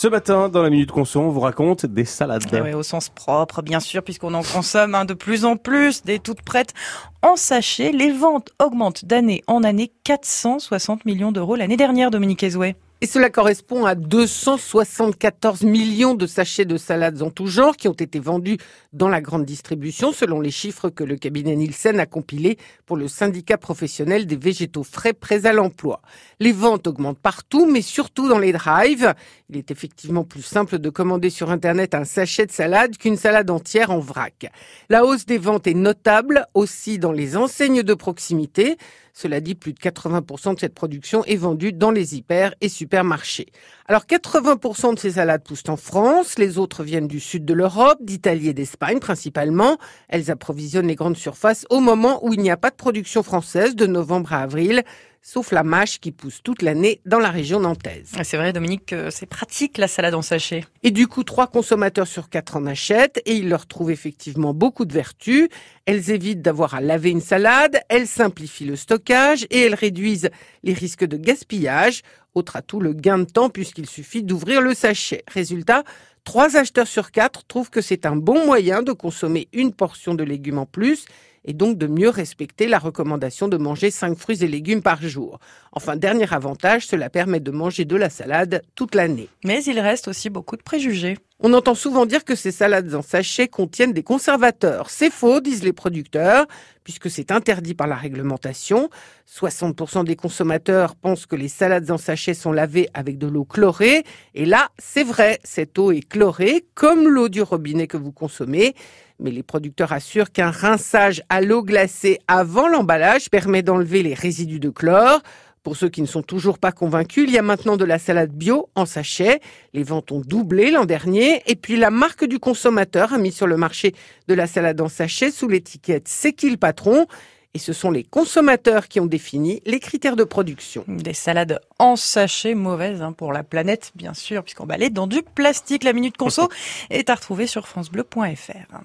Ce matin, dans la Minute Conso, on vous raconte des salades. Eh au sens propre, bien sûr, puisqu'on en consomme hein, de plus en plus, des toutes prêtes en sachet. Les ventes augmentent d'année en année, 460 millions d'euros l'année dernière, Dominique Ezoué. Et cela correspond à 274 millions de sachets de salades en tout genre qui ont été vendus dans la grande distribution, selon les chiffres que le cabinet Nielsen a compilés pour le syndicat professionnel des végétaux frais prêts à l'emploi. Les ventes augmentent partout, mais surtout dans les drives. Il est effectivement plus simple de commander sur Internet un sachet de salade qu'une salade entière en vrac. La hausse des ventes est notable aussi dans les enseignes de proximité. Cela dit, plus de 80% de cette production est vendue dans les hyper et supermarchés. Alors 80% de ces salades poussent en France, les autres viennent du sud de l'Europe, d'Italie et d'Espagne principalement. Elles approvisionnent les grandes surfaces au moment où il n'y a pas de production française de novembre à avril sauf la mâche qui pousse toute l'année dans la région nantaise. C'est vrai, Dominique, c'est pratique la salade en sachet. Et du coup, trois consommateurs sur quatre en achètent et ils leur trouvent effectivement beaucoup de vertus. Elles évitent d'avoir à laver une salade, elles simplifient le stockage et elles réduisent les risques de gaspillage. Autre atout, le gain de temps puisqu'il suffit d'ouvrir le sachet. Résultat, trois acheteurs sur quatre trouvent que c'est un bon moyen de consommer une portion de légumes en plus et donc de mieux respecter la recommandation de manger 5 fruits et légumes par jour. Enfin, dernier avantage, cela permet de manger de la salade toute l'année. Mais il reste aussi beaucoup de préjugés. On entend souvent dire que ces salades en sachet contiennent des conservateurs. C'est faux, disent les producteurs, puisque c'est interdit par la réglementation. 60% des consommateurs pensent que les salades en sachet sont lavées avec de l'eau chlorée. Et là, c'est vrai, cette eau est chlorée, comme l'eau du robinet que vous consommez. Mais les producteurs assurent qu'un rinçage à l'eau glacée avant l'emballage permet d'enlever les résidus de chlore. Pour ceux qui ne sont toujours pas convaincus, il y a maintenant de la salade bio en sachet. Les ventes ont doublé l'an dernier. Et puis la marque du consommateur a mis sur le marché de la salade en sachet sous l'étiquette C'est qui le patron? Et ce sont les consommateurs qui ont défini les critères de production. Des salades en sachet mauvaises hein, pour la planète, bien sûr, puisqu'on balait dans du plastique. La Minute Conso est à retrouver sur francebleu.fr.